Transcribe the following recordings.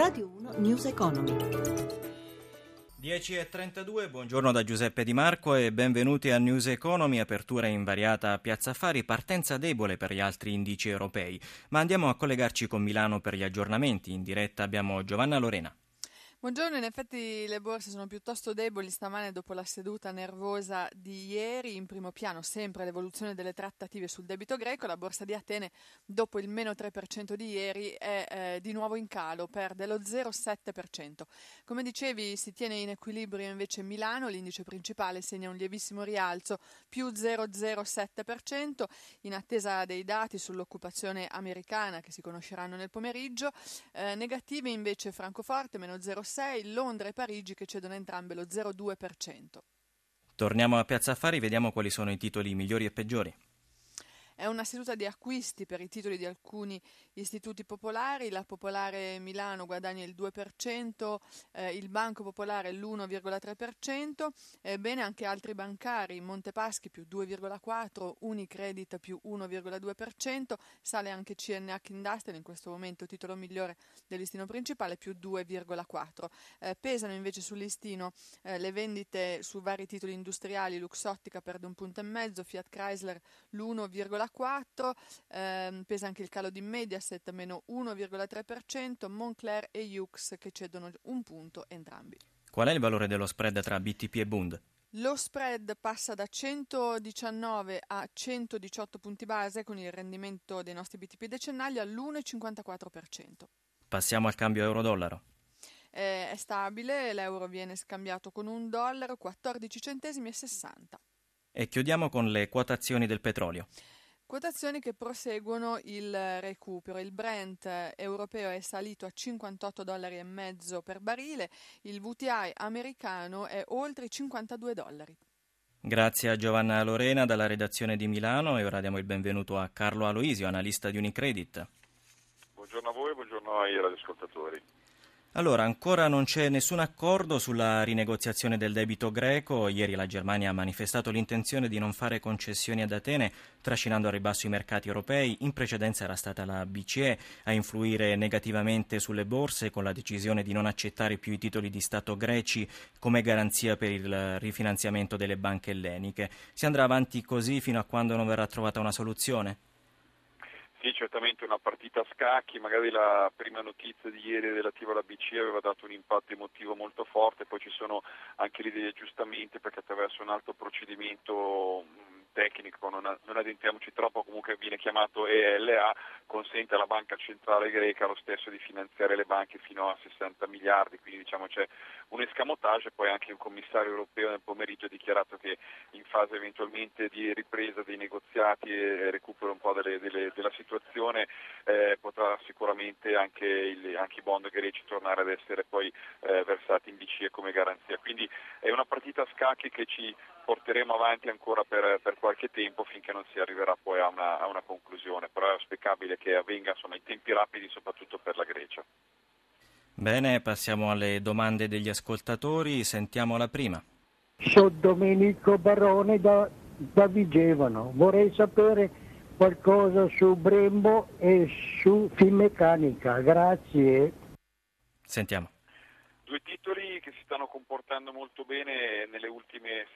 Radio 1 News Economy. 10.32, buongiorno da Giuseppe Di Marco e benvenuti a News Economy, apertura invariata a Piazza Affari, partenza debole per gli altri indici europei. Ma andiamo a collegarci con Milano per gli aggiornamenti. In diretta abbiamo Giovanna Lorena. Buongiorno, in effetti le borse sono piuttosto deboli stamane dopo la seduta nervosa di ieri. In primo piano sempre l'evoluzione delle trattative sul debito greco. La borsa di Atene, dopo il meno 3% di ieri, è eh, di nuovo in calo, perde lo 0,7%. Come dicevi, si tiene in equilibrio invece Milano, l'indice principale segna un lievissimo rialzo, più 0,07%, in attesa dei dati sull'occupazione americana che si conosceranno nel pomeriggio. Eh, negative invece Francoforte, meno 0,7%. 0,6, Londra e Parigi che cedono entrambe lo 0,2%. Torniamo a Piazza Affari, vediamo quali sono i titoli migliori e peggiori. È una seduta di acquisti per i titoli di alcuni istituti popolari. La Popolare Milano guadagna il 2%, eh, il Banco Popolare l'1,3%. Ebbene, anche altri bancari, Montepaschi più 2,4%, Unicredit più 1,2%, sale anche CNH Industrial, in questo momento titolo migliore del listino principale, più 2,4%. Eh, pesano invece sul listino eh, le vendite su vari titoli industriali, Luxottica perde un punto e mezzo, Fiat Chrysler l'1,4%. 1,4, ehm, pesa anche il calo di Mediaset meno 1,3%, Moncler e Hughes che cedono un punto entrambi. Qual è il valore dello spread tra BTP e Bund? Lo spread passa da 119 a 118 punti base con il rendimento dei nostri BTP decennali all'1,54%. Passiamo al cambio euro-dollaro. È stabile, l'euro viene scambiato con un dollaro 14 centesimi e 60. E chiudiamo con le quotazioni del petrolio. Quotazioni che proseguono il recupero. Il Brent europeo è salito a 58 dollari e mezzo per barile, il VTI americano è oltre i 52 dollari. Grazie a Giovanna Lorena dalla redazione di Milano e ora diamo il benvenuto a Carlo Aloisio, analista di Unicredit. Buongiorno a voi, buongiorno ai radioascoltatori. Allora, ancora non c'è nessun accordo sulla rinegoziazione del debito greco. Ieri la Germania ha manifestato l'intenzione di non fare concessioni ad Atene, trascinando a ribasso i mercati europei. In precedenza era stata la BCE a influire negativamente sulle borse con la decisione di non accettare più i titoli di Stato greci come garanzia per il rifinanziamento delle banche elleniche. Si andrà avanti così fino a quando non verrà trovata una soluzione? Sì, certamente una partita a scacchi, magari la prima notizia di ieri relativa alla BCE aveva dato un impatto emotivo molto forte, poi ci sono anche lì degli aggiustamenti perché attraverso un altro procedimento tecnico, non, non addentriamoci troppo, comunque viene chiamato ELA, consente alla banca centrale greca lo stesso di finanziare le banche fino a 60 miliardi, quindi diciamo c'è un escamotage poi anche un commissario europeo nel pomeriggio ha dichiarato che in fase eventualmente di ripresa dei negoziati e recupero un po' delle, delle, della situazione eh, potrà sicuramente anche, il, anche, i bond greci tornare ad essere poi eh, versati in BCE come garanzia. Quindi è una partita a scacchi che ci porteremo avanti ancora per, per qualche tempo finché non si arriverà poi a una, a una conclusione, però è auspicabile che avvenga insomma, in tempi rapidi soprattutto per la Grecia. Bene, passiamo alle domande degli ascoltatori, sentiamo la prima. Sono Domenico Barone da, da Vigevano, vorrei sapere qualcosa su Brembo e su Finmeccanica, grazie. Sentiamo due titoli che si stanno comportando molto bene nelle ultime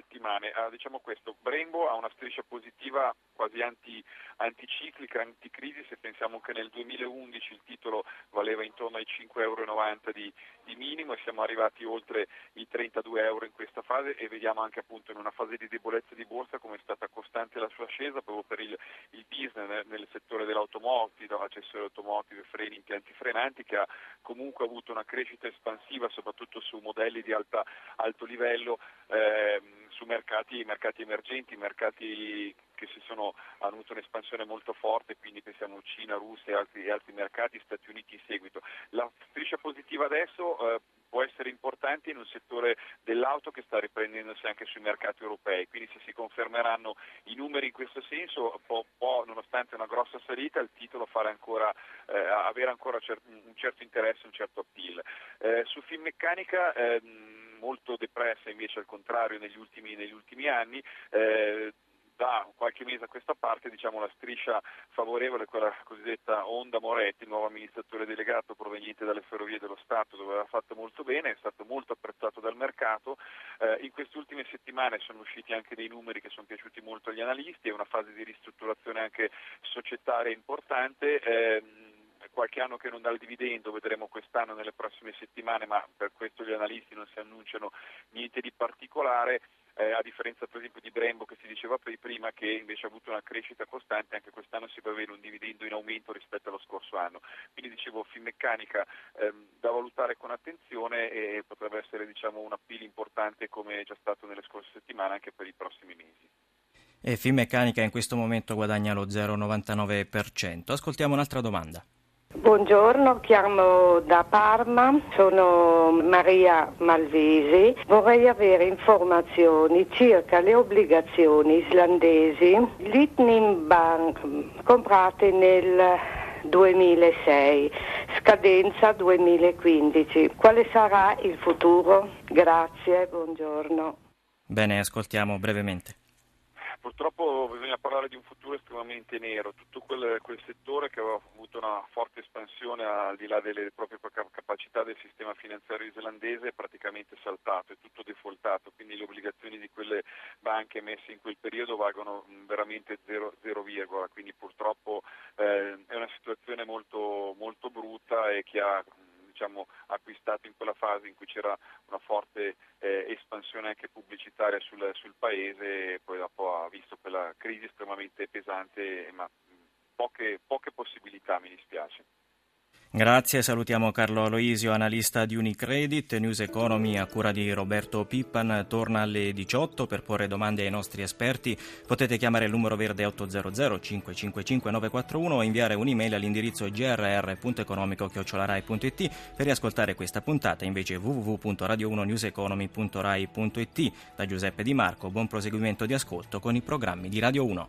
settimane. Ah, diciamo questo, Brembo ha una striscia positiva quasi anti, anticiclica, anticrisi, se pensiamo che nel 2011 il titolo valeva intorno ai 5,90 euro di, di minimo e siamo arrivati oltre i 32 euro in questa fase e vediamo anche appunto in una fase di debolezza di borsa come è stata costante la sua ascesa proprio per il, il business nel settore dell'automotive, accessori automotive, freni, impianti frenanti che ha comunque avuto una crescita espansiva soprattutto su modelli di alta, alto livello ehm, su mercati, mercati emergenti, mercati che sono, hanno avuto un'espansione molto forte, quindi pensiamo a Cina, Russia e altri, altri mercati, Stati Uniti in seguito. La striscia positiva adesso eh, può essere importante in un settore dell'auto che sta riprendendosi anche sui mercati europei, quindi se si confermeranno i numeri in questo senso può, può nonostante una grossa salita il titolo ancora, eh, avere ancora un certo interesse, un certo appeal. Eh, su Finmeccanica ehm, molto depressa invece al contrario negli ultimi, negli ultimi anni. Eh, da qualche mese a questa parte diciamo, la striscia favorevole, quella cosiddetta Onda Moretti, il nuovo amministratore delegato proveniente dalle ferrovie dello Stato, dove aveva fatto molto bene, è stato molto apprezzato dal mercato. Eh, in queste ultime settimane sono usciti anche dei numeri che sono piaciuti molto agli analisti, è una fase di ristrutturazione anche societaria importante. Eh, qualche anno che non dà il dividendo, vedremo quest'anno nelle prossime settimane, ma per questo gli analisti non si annunciano niente di particolare eh, a differenza per esempio di Brembo che si diceva prima che invece ha avuto una crescita costante, anche quest'anno si può avere un dividendo in aumento rispetto allo scorso anno. Quindi dicevo Finmeccanica ehm, da valutare con attenzione e potrebbe essere diciamo, un appeal importante come è già stato nelle scorse settimane anche per i prossimi mesi. E Finmeccanica in questo momento guadagna lo 0,99%. Ascoltiamo un'altra domanda. Buongiorno, chiamo da Parma, sono Maria Malvesi. Vorrei avere informazioni circa le obbligazioni islandesi Litnin Bank comprate nel 2006, scadenza 2015. Quale sarà il futuro? Grazie, buongiorno. Bene, ascoltiamo brevemente. Purtroppo bisogna parlare di un futuro estremamente nero, tutto quel, quel, settore che aveva avuto una forte espansione al di là delle proprie capacità del sistema finanziario islandese è praticamente saltato, è tutto defaultato, quindi le obbligazioni di quelle banche emesse in quel periodo valgono veramente 0, 0 quindi purtroppo eh, è una situazione molto, molto brutta e che ha diciamo, acquistato in quella fase in cui c'era una forte eh, espansione anche pubblicitaria sul, sul, paese e poi dopo ha visto quella crisi estremamente pesante, ma poche, poche possibilità mi dispiace. Grazie, salutiamo Carlo Aloisio, analista di Unicredit. News Economy a cura di Roberto Pippan torna alle 18 per porre domande ai nostri esperti. Potete chiamare il numero verde 800 555 941 o inviare un'email all'indirizzo grr.economico.it per riascoltare questa puntata invece www.radio1newseconomy.rai.it. Da Giuseppe Di Marco, buon proseguimento di ascolto con i programmi di Radio 1.